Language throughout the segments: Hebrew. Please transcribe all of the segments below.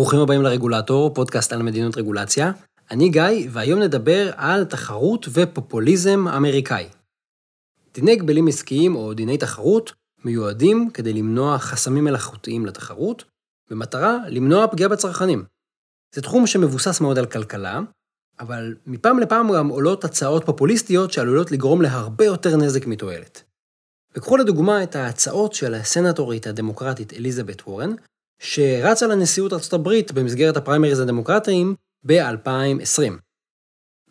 ברוכים הבאים לרגולטור, פודקאסט על מדיניות רגולציה. אני גיא, והיום נדבר על תחרות ופופוליזם אמריקאי. דיני הגבלים עסקיים או דיני תחרות מיועדים כדי למנוע חסמים מלאכותיים לתחרות, במטרה למנוע פגיעה בצרכנים. זה תחום שמבוסס מאוד על כלכלה, אבל מפעם לפעם גם עולות הצעות פופוליסטיות שעלולות לגרום להרבה יותר נזק מתועלת. וקחו לדוגמה את ההצעות של הסנטורית הדמוקרטית אליזבת וורן, שרצה לנשיאות הברית במסגרת הפריימריז הדמוקרטיים ב-2020.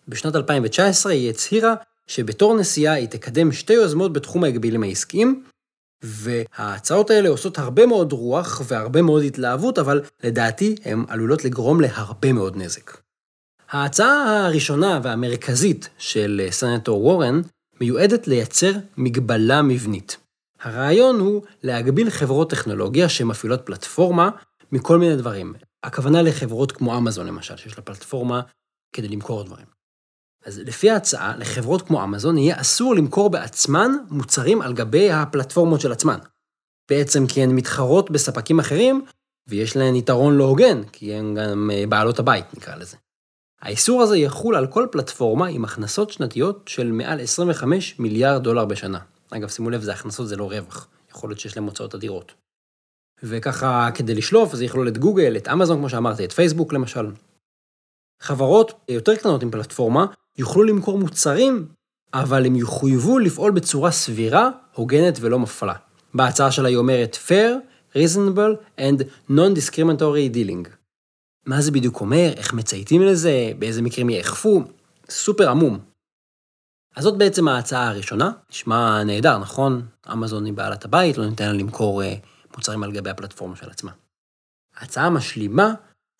בשנת 2019 היא הצהירה שבתור נשיאה היא תקדם שתי יוזמות בתחום ההגבילים העסקיים, וההצעות האלה עושות הרבה מאוד רוח והרבה מאוד התלהבות, אבל לדעתי הן עלולות לגרום להרבה מאוד נזק. ההצעה הראשונה והמרכזית של סנטור וורן מיועדת לייצר מגבלה מבנית. הרעיון הוא להגביל חברות טכנולוגיה שמפעילות פלטפורמה מכל מיני דברים. הכוונה לחברות כמו אמזון למשל, שיש לה פלטפורמה כדי למכור דברים. אז לפי ההצעה, לחברות כמו אמזון יהיה אסור למכור בעצמן מוצרים על גבי הפלטפורמות של עצמן. בעצם כי הן מתחרות בספקים אחרים, ויש להן יתרון לא הוגן, כי הן גם אה, בעלות הבית, נקרא לזה. האיסור הזה יחול על כל פלטפורמה עם הכנסות שנתיות של מעל 25 מיליארד דולר בשנה. אגב, שימו לב, זה הכנסות, זה לא רווח. יכול להיות שיש להם הוצאות אדירות. וככה, כדי לשלוף, זה יכלול את גוגל, את אמזון, כמו שאמרתי, את פייסבוק למשל. חברות יותר קטנות עם פלטפורמה יוכלו למכור מוצרים, אבל הם יחויבו לפעול בצורה סבירה, הוגנת ולא מפלה. בהצעה שלה היא אומרת fair, reasonable and non-discriminatory dealing. מה זה בדיוק אומר, איך מצייתים לזה, באיזה מקרים יאכפו, סופר עמום. אז זאת בעצם ההצעה הראשונה, נשמע נהדר, נכון? אמזון היא בעלת הבית, לא ניתן לה למכור אה, מוצרים על גבי הפלטפורמה של עצמה. ההצעה המשלימה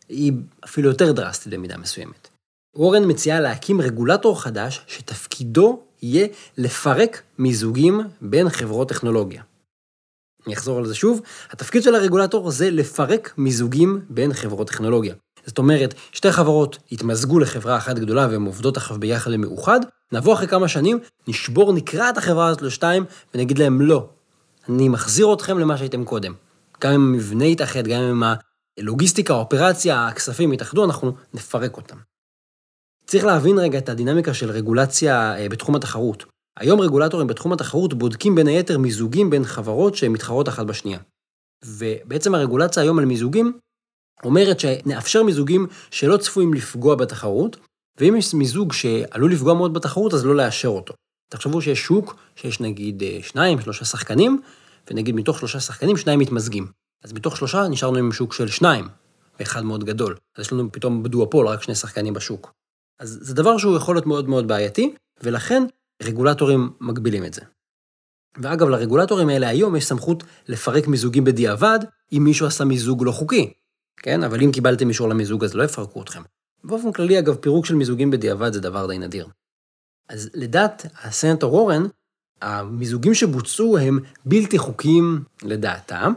היא אפילו יותר דרסטית במידה מסוימת. וורן מציעה להקים רגולטור חדש שתפקידו יהיה לפרק מיזוגים בין חברות טכנולוגיה. אני אחזור על זה שוב, התפקיד של הרגולטור זה לפרק מיזוגים בין חברות טכנולוגיה. זאת אומרת, שתי חברות יתמזגו לחברה אחת גדולה והן עובדות עכשיו ביחד למאוחד, נבוא אחרי כמה שנים, נשבור, נקרע את החברה הזאת לשתיים, ונגיד להם לא, אני מחזיר אתכם למה שהייתם קודם. גם אם המבנה יתאחד, גם אם הלוגיסטיקה, האופרציה, הכספים יתאחדו, אנחנו נפרק אותם. צריך להבין רגע את הדינמיקה של רגולציה אה, בתחום התחרות. היום רגולטורים בתחום התחרות בודקים בין היתר מיזוגים בין חברות שהן מתחרות אחת בשנייה. ובעצם הרגולציה היום על מיזוגים אומרת שנאפשר מיזוגים שלא צפויים לפגוע בתחרות, ואם יש מיזוג שעלול לפגוע מאוד בתחרות, אז לא לאשר אותו. תחשבו שיש שוק שיש נגיד אה, שניים, שלושה שחקנים, ונגיד מתוך שלושה שחקנים שניים מתמזגים. אז מתוך שלושה נשארנו עם שוק של שניים, ואחד מאוד גדול. אז יש לנו פתאום בדואפול רק שני שחקנים בשוק. אז זה דבר שהוא יכול להיות מאוד מאוד בעייתי, ולכן רגולטורים מגבילים את זה. ואגב, לרגולטורים האלה היום יש סמכות לפרק מיזוגים בדיעבד, אם מישהו עשה מיזוג לא חוקי, כן? אבל אם קיבלתם אישור למיזוג אז לא יפרקו אתכם. באופן כללי, אגב, פירוק של מיזוגים בדיעבד זה דבר די נדיר. אז לדעת הסנטור וורן, המיזוגים שבוצעו הם בלתי חוקיים לדעתם,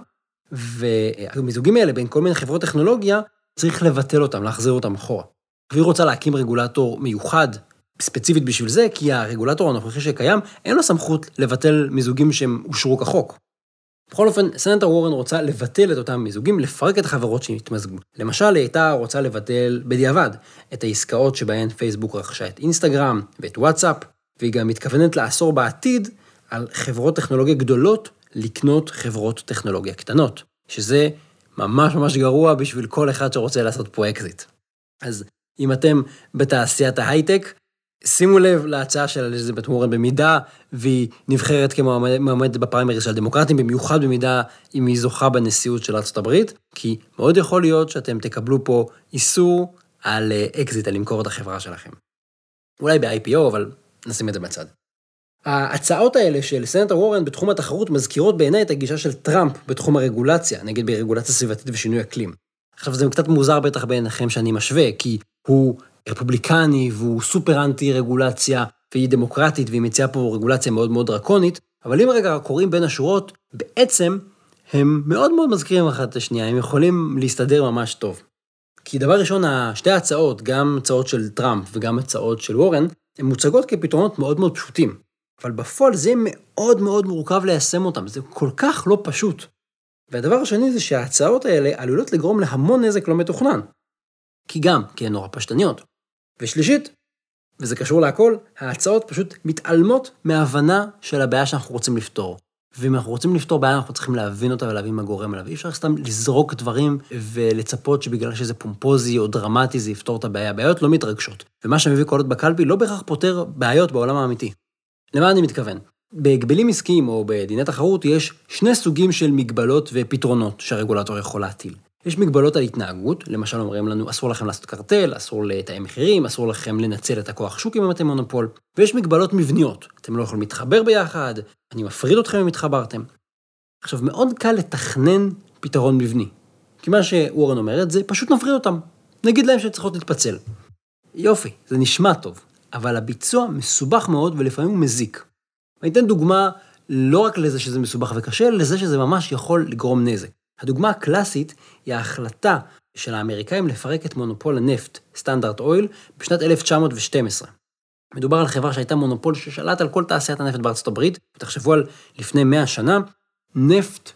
והמיזוגים האלה בין כל מיני חברות טכנולוגיה, צריך לבטל אותם, להחזיר אותם אחורה. והיא רוצה להקים רגולטור מיוחד ספציפית בשביל זה, כי הרגולטור הנוכחי שקיים, אין לו סמכות לבטל מיזוגים שהם אושרו כחוק. בכל אופן, סנטר וורן רוצה לבטל את אותם מיזוגים, לפרק את החברות שהתמזגו. למשל, היא הייתה רוצה לבטל בדיעבד את העסקאות שבהן פייסבוק רכשה את אינסטגרם ואת וואטסאפ, והיא גם מתכוונת לאסור בעתיד על חברות טכנולוגיה גדולות לקנות חברות טכנולוגיה קטנות, שזה ממש ממש גרוע בשביל כל אחד שרוצה לעשות פה אקזיט. אז אם אתם בתעשיית ההייטק, שימו לב להצעה של אליזבת וורן במידה והיא נבחרת כמועמדת בפריימריז של הדמוקרטים, במיוחד במידה אם היא זוכה בנשיאות של ארה"ב, כי מאוד יכול להיות שאתם תקבלו פה איסור על אקזיט, על למכור את החברה שלכם. אולי ב-IPO, אבל נשים את זה בצד. ההצעות האלה של סנטר וורן בתחום התחרות מזכירות בעיניי את הגישה של טראמפ בתחום הרגולציה, נגיד ברגולציה סביבתית ושינוי אקלים. עכשיו זה קצת מוזר בטח בעיניכם שאני משווה, כי הוא רפובליקני והוא סופר אנטי רגולציה, והיא דמוקרטית והיא מציעה פה רגולציה מאוד מאוד דרקונית, אבל אם רגע קוראים בין השורות, בעצם הם מאוד מאוד מזכירים אחת את השנייה, הם יכולים להסתדר ממש טוב. כי דבר ראשון, שתי ההצעות, גם הצעות של טראמפ וגם הצעות של וורן, הן מוצגות כפתרונות מאוד מאוד פשוטים. אבל בפועל זה מאוד מאוד מורכב ליישם אותם, זה כל כך לא פשוט. והדבר השני זה שההצעות האלה עלולות לגרום להמון נזק לא מתוכנן. כי גם, כי הן נורא פשטניות. ושלישית, וזה קשור להכל, ההצעות פשוט מתעלמות מההבנה של הבעיה שאנחנו רוצים לפתור. ואם אנחנו רוצים לפתור בעיה, אנחנו צריכים להבין אותה ולהבין מה גורם אליו. אי אפשר סתם לזרוק דברים ולצפות שבגלל שזה פומפוזי או דרמטי זה יפתור את הבעיה. בעיות לא מתרגשות. ומה שמביא קולות בקלפי לא בהכרח פותר בעיות בעולם האמיתי. למה אני מתכוון? בהגבלים עסקיים או בדיני תחרות יש שני סוגים של מגבלות ופתרונות שהרגולטור יכול להטיל. יש מגבלות על התנהגות, למשל אומרים לנו אסור לכם לעשות קרטל, אסור לתאם מחירים, אסור לכם לנצל את הכוח שוק אם אתם מונופול, ויש מגבלות מבניות, אתם לא יכולים להתחבר ביחד, אני מפריד אתכם אם התחברתם. עכשיו, מאוד קל לתכנן פתרון מבני, כי מה שוורן אומרת זה פשוט נפריד אותם, נגיד להם שצריכות להתפצל. יופי, זה נשמע טוב, אבל הביצוע מסובך מאוד ולפעמים הוא מזיק. אני אתן דוגמה לא רק לזה שזה מסובך וקשה, לזה שזה ממש יכול לגרום נזק. הדוגמה הקלאסית היא ההחלטה של האמריקאים לפרק את מונופול הנפט, סטנדרט אויל, בשנת 1912. מדובר על חברה שהייתה מונופול ששלט על כל תעשיית הנפט בארצות הברית, ותחשבו על לפני 100 שנה, נפט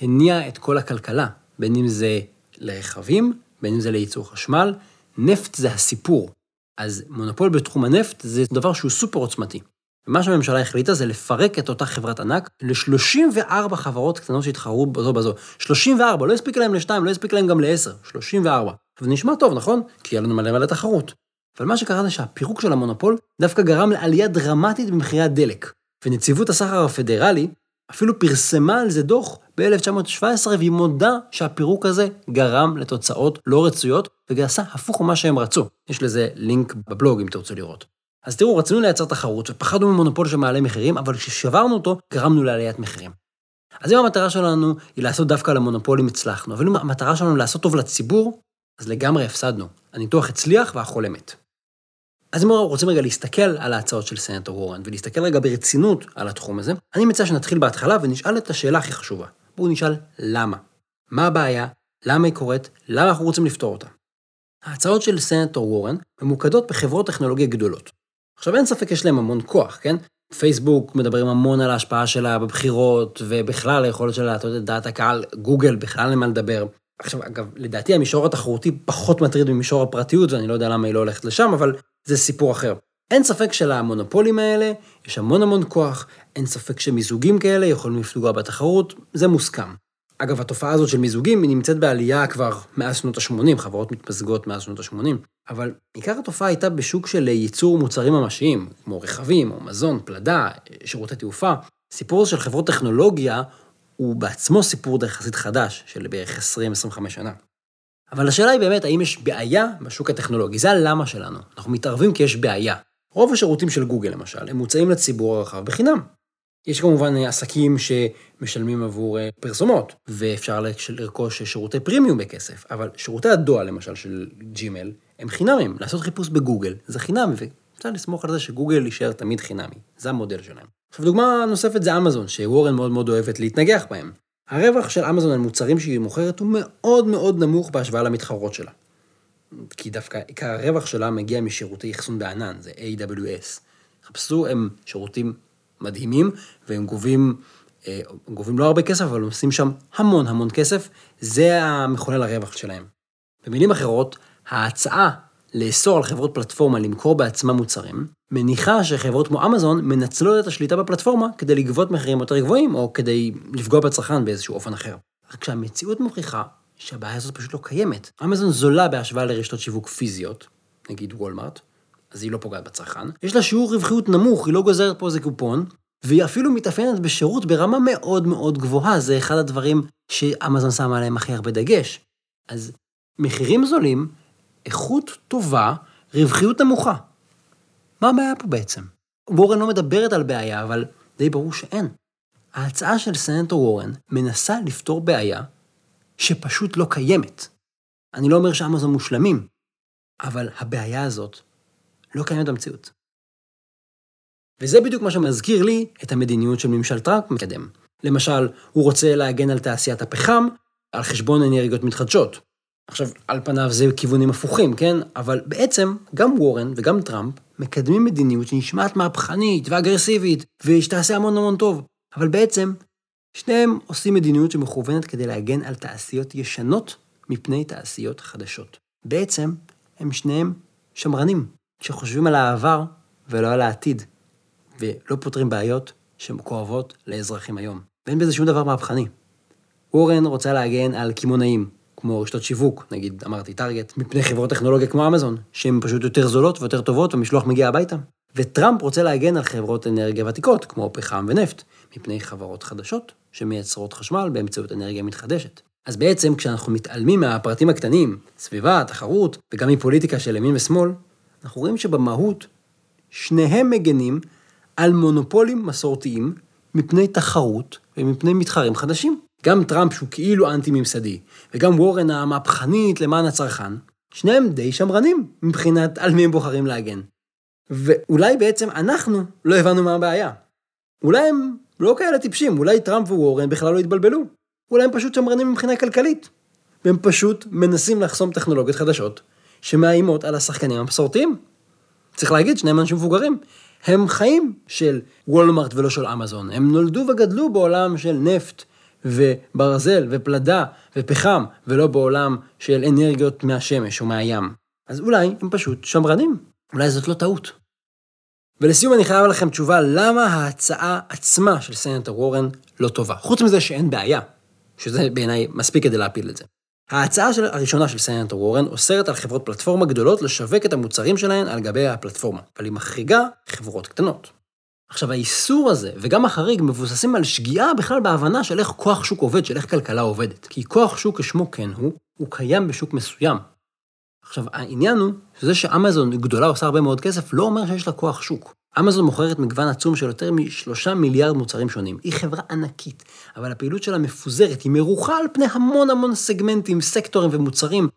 הניע את כל הכלכלה, בין אם זה לרכבים, בין אם זה לייצור חשמל, נפט זה הסיפור. אז מונופול בתחום הנפט זה דבר שהוא סופר עוצמתי. ומה שהממשלה החליטה זה לפרק את אותה חברת ענק ל-34 חברות קטנות שהתחרו בזו בזו. 34, לא הספיק להם ל-2, לא הספיק להם גם ל-10, 34. וזה נשמע טוב, נכון? כי היה לנו מלא מלא תחרות. אבל מה שקרה זה שהפירוק של המונופול דווקא גרם לעלייה דרמטית במחירי הדלק. ונציבות הסחר הפדרלי אפילו פרסמה על זה דוח ב-1917, והיא מודה שהפירוק הזה גרם לתוצאות לא רצויות, וגעשה הפוך ממה שהם רצו. יש לזה לינק בבלוג אם תרצו לראות. אז תראו, רצינו לייצר תחרות ופחדנו ממונופול שמעלה מחירים, אבל כששברנו אותו, גרמנו לעליית מחירים. אז אם המטרה שלנו היא לעשות דווקא למונופולים, הצלחנו, אבל אם המטרה שלנו לעשות טוב לציבור, אז לגמרי הפסדנו. הניתוח הצליח והחולה מת. אז אם רוצים רגע להסתכל על ההצעות של סנטור וורן ולהסתכל רגע ברצינות על התחום הזה, אני מציע שנתחיל בהתחלה ונשאל את השאלה הכי חשובה. בואו נשאל למה. מה הבעיה? למה היא קורית? למה אנחנו רוצים לפתור אותה? ההצעות של סנטור וורן ממוקדות בחברות טכנולוגיה גדולות. עכשיו אין ספק יש להם המון כוח, כן? פייסבוק מדברים המון על ההשפעה שלה בבחירות, ובכלל היכולת שלה להטות את דעת הקהל, גוגל בכלל אין מה לדבר. עכשיו, אגב, לדעתי המישור התחרותי פחות מטריד ממישור הפרטיות, ואני לא יודע למה היא לא הולכת לשם, אבל זה סיפור אחר. אין ספק שלמונופולים האלה יש המון המון כוח, אין ספק שמיזוגים כאלה יכולים לפגוע בתחרות, זה מוסכם. אגב, התופעה הזאת של מיזוגים היא נמצאת בעלייה כבר מאז שנות ה-80, חברות מתמזגות מאז שנות ה-80, אבל עיקר התופעה הייתה בשוק של ייצור מוצרים ממשיים, כמו רכבים, או מזון, פלדה, שירותי תעופה. סיפור של חברות טכנולוגיה הוא בעצמו סיפור יחסית חדש, של בערך 20-25 שנה. אבל השאלה היא באמת, האם יש בעיה בשוק הטכנולוגי? זה הלמה שלנו. אנחנו מתערבים כי יש בעיה. רוב השירותים של גוגל, למשל, הם מוצעים לציבור הרחב בחינם. יש כמובן עסקים שמשלמים עבור אה, פרסומות, ואפשר לרכוש שירותי פרימיום בכסף, אבל שירותי הדואל, למשל, של ג'ימל, הם חינמים. לעשות חיפוש בגוגל זה חינמי, ואפשר לסמוך על זה שגוגל יישאר תמיד חינמי. זה המודל שלהם. עכשיו, דוגמה נוספת זה אמזון, שוורן מאוד מאוד אוהבת להתנגח בהם. הרווח של אמזון על מוצרים שהיא מוכרת הוא מאוד מאוד נמוך בהשוואה למתחרות שלה. כי דווקא עיקר הרווח שלה מגיע משירותי אחסון בענן, זה AWS. חפשו, הם שירותים מדהימים, והם גובים, אה, גובים לא הרבה כסף, אבל הם עושים שם המון המון כסף, זה המחולל הרווח שלהם. במילים אחרות, ההצעה לאסור על חברות פלטפורמה למכור בעצמם מוצרים, מניחה שחברות כמו אמזון מנצלות את השליטה בפלטפורמה כדי לגבות מחירים יותר גבוהים, או כדי לפגוע בצרכן באיזשהו אופן אחר. רק שהמציאות מוכיחה שהבעיה הזאת פשוט לא קיימת. אמזון זולה בהשוואה לרשתות שיווק פיזיות, נגיד וולמארט, אז היא לא פוגעת בצרכן. יש לה שיעור רווחיות נמוך, היא לא גוזרת פה איזה קופון, והיא אפילו מתאפיינת בשירות ברמה מאוד מאוד גבוהה, זה אחד הדברים שאמזון שמה עליהם הכי הרבה דגש. אז מחירים זולים, איכות טובה, רווחיות נמוכה. מה הבעיה פה בעצם? וורן לא מדברת על בעיה, אבל די ברור שאין. ההצעה של סנטור וורן מנסה לפתור בעיה שפשוט לא קיימת. אני לא אומר שאמזון מושלמים, אבל הבעיה הזאת לא קיימת במציאות. וזה בדיוק מה שמזכיר לי את המדיניות של ממשל טראמפ מקדם. למשל, הוא רוצה להגן על תעשיית הפחם על חשבון אנרגיות מתחדשות. עכשיו, על פניו זה כיוונים הפוכים, כן? אבל בעצם, גם וורן וגם טראמפ מקדמים מדיניות שנשמעת מהפכנית ואגרסיבית, ושתעשה המון המון טוב. אבל בעצם, שניהם עושים מדיניות שמכוונת כדי להגן על תעשיות ישנות מפני תעשיות חדשות. בעצם, הם שניהם שמרנים, שחושבים על העבר ולא על העתיד, ולא פותרים בעיות שהן כואבות לאזרחים היום. ואין בזה שום דבר מהפכני. וורן רוצה להגן על קמעונאים, כמו רשתות שיווק, נגיד אמרתי טארגט, מפני חברות טכנולוגיה כמו אמזון, שהן פשוט יותר זולות ויותר טובות והמשלוח מגיע הביתה. וטראמפ רוצה להגן על חברות אנרגיה ותיקות, כמו פחם ונפט, מפני חברות חדשות שמייצרות חשמל באמצעות אנרגיה מתחדשת. אז בעצם כשאנחנו מתעלמים מהפרטים הקטנים, סביבה, תחרות, וגם מפוליטיקה של ימין ושמאל, אנחנו רואים שבמהות שניהם מגנים על מונופולים מסורתיים מפני תחרות ומפני מתחרים חדשים. גם טראמפ שהוא כאילו אנטי-ממסדי, וגם וורן המהפכנית למען הצרכן, שניהם די שמרנים מבחינת על מי הם בוחרים להגן. ואולי בעצם אנחנו לא הבנו מה הבעיה. אולי הם לא כאלה טיפשים, אולי טראמפ ווורן בכלל לא התבלבלו. אולי הם פשוט שמרנים מבחינה כלכלית. והם פשוט מנסים לחסום טכנולוגיות חדשות שמאיימות על השחקנים המסורתיים. צריך להגיד, שניהם אנשים מבוגרים. הם חיים של וולמרט ולא של אמזון. הם נולדו וגדלו בעולם של נפט וברזל ופלדה ופחם, ולא בעולם של אנרגיות מהשמש או מהים. אז אולי הם פשוט שמרנים. אולי זאת לא טעות. ולסיום אני חייב לכם תשובה למה ההצעה עצמה של סנטר וורן לא טובה. חוץ מזה שאין בעיה, שזה בעיניי מספיק כדי להפיל את זה. ההצעה של, הראשונה של סנטר וורן אוסרת על חברות פלטפורמה גדולות לשווק את המוצרים שלהן על גבי הפלטפורמה, אבל היא מחריגה חברות קטנות. עכשיו, האיסור הזה, וגם החריג, מבוססים על שגיאה בכלל בהבנה של איך כוח שוק עובד, של איך כלכלה עובדת. כי כוח שוק כשמו כן הוא, הוא קיים בשוק מסוים. עכשיו, העניין הוא, שזה שאמזון גדולה עושה הרבה מאוד כסף, לא אומר שיש לה כוח שוק. אמזון מוכרת מגוון עצום של יותר משלושה מיליארד מוצרים שונים. היא חברה ענקית, אבל הפעילות שלה מפוזרת, היא מרוחה על פני המון המון סגמנטים, סקטורים ומוצרים.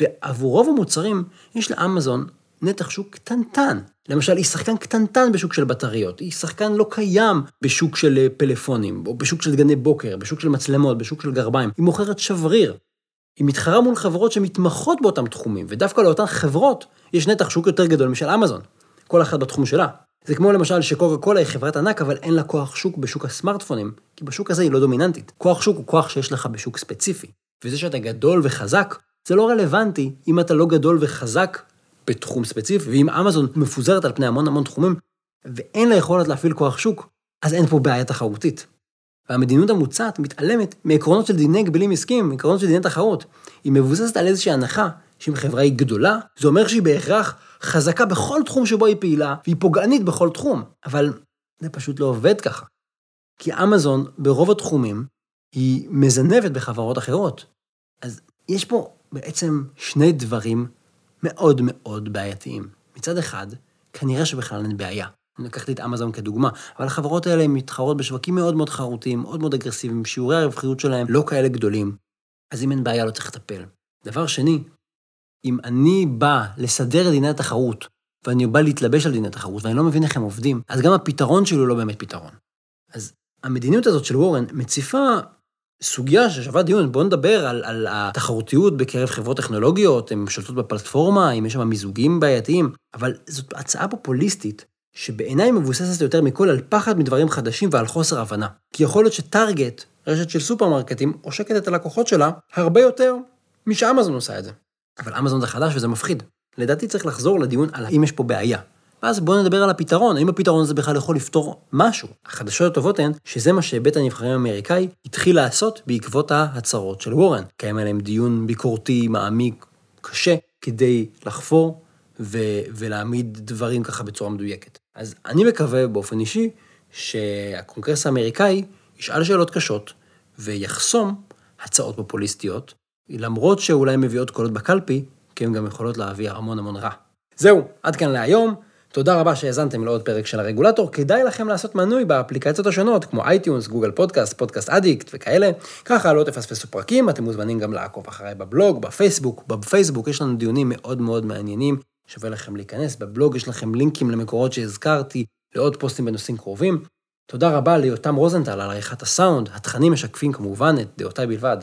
ועבור רוב המוצרים, יש לאמזון נתח שוק קטנטן. למשל, היא שחקן קטנטן בשוק של בטריות, היא שחקן לא קיים בשוק של אה, פלאפונים, או בשוק של דגני בוקר, בשוק של מצלמות, בשוק של גרביים. היא מוכרת שבריר. היא מתחרה מול חברות שמתמחות באותם תחומים, ודווקא לאותן חברות יש נתח שוק יותר גדול משל אמזון. כל אחת בתחום שלה. זה כמו למשל שקוקה קולה היא חברת ענק, אבל אין לה כוח שוק בשוק הסמארטפונים, כי בשוק הזה היא לא דומיננטית. כוח שוק הוא כוח שיש לך בשוק ספציפי. וזה שאתה גדול וחזק, זה לא רלוונטי אם אתה לא גדול וחזק בתחום ספציפי, ואם אמזון מפוזרת על פני המון המון תחומים, ואין לה יכולת להפעיל כוח שוק, אז אין פה בעיה תחרותית. והמדיניות המוצעת מתעלמת מעקרונות של דיני גבלים עסקיים, מעקרונות של דיני תחרות. היא מבוססת על איזושהי הנחה שאם חברה היא גדולה, זה אומר שהיא בהכרח חזקה בכל תחום שבו היא פעילה, והיא פוגענית בכל תחום. אבל זה פשוט לא עובד ככה. כי אמזון, ברוב התחומים, היא מזנבת בחברות אחרות. אז יש פה בעצם שני דברים מאוד מאוד בעייתיים. מצד אחד, כנראה שבכלל אין בעיה. אני לקחתי את אמזון כדוגמה, אבל החברות האלה מתחרות בשווקים מאוד מאוד חרוטים, מאוד מאוד אגרסיביים, שיעורי הרווחיות שלהם לא כאלה גדולים. אז אם אין בעיה, לא צריך לטפל. דבר שני, אם אני בא לסדר את דיני התחרות, ואני בא להתלבש על דיני התחרות, ואני לא מבין איך הם עובדים, אז גם הפתרון שלו לא באמת פתרון. אז המדיניות הזאת של וורן מציפה סוגיה ששווה דיון, בואו נדבר על, על התחרותיות בקרב חברות טכנולוגיות, הן שולטות בפלטפורמה, אם יש שם מיזוגים בעייתיים, אבל זאת הצעה פופוליסטית, שבעיניי מבוססת יותר מכל על פחד מדברים חדשים ועל חוסר הבנה. כי יכול להיות שטארגט, רשת של סופרמרקטים, עושקת את הלקוחות שלה הרבה יותר משאמזון עושה את זה. אבל אמזון זה חדש וזה מפחיד. לדעתי צריך לחזור לדיון על האם יש פה בעיה. ואז בואו נדבר על הפתרון, האם הפתרון הזה בכלל יכול לפתור משהו. החדשות הטובות הן שזה מה שבית הנבחרים האמריקאי התחיל לעשות בעקבות ההצהרות של וורן. קיים עליהם דיון ביקורתי, מעמיק, קשה, כדי לחפור ו- ולהעמיד דברים ככה בצורה מדויקת. אז אני מקווה באופן אישי שהקונגרס האמריקאי ישאל שאלות קשות ויחסום הצעות פופוליסטיות, למרות שאולי הן מביאות קולות בקלפי, כי הן גם יכולות להביא המון המון רע. זהו, עד כאן להיום. תודה רבה שהאזנתם לעוד פרק של הרגולטור, כדאי לכם לעשות מנוי באפליקציות השונות, כמו iTunes, Google Podcast, Podcast Addict וכאלה, ככה לא תפספסו פרקים, אתם מוזמנים גם לעקוב אחריי בבלוג, בפייסבוק, בפייסבוק יש לנו דיונים מאוד מאוד מעניינים, שווה לכם להיכנס, בבלוג יש לכם לינקים למקורות שהזכרתי, לעוד פוסטים בנושאים קרובים. תודה רבה ליותם רוזנטל על עריכת הסאונד, התכנים משקפים כמובן את דעותיי בלבד.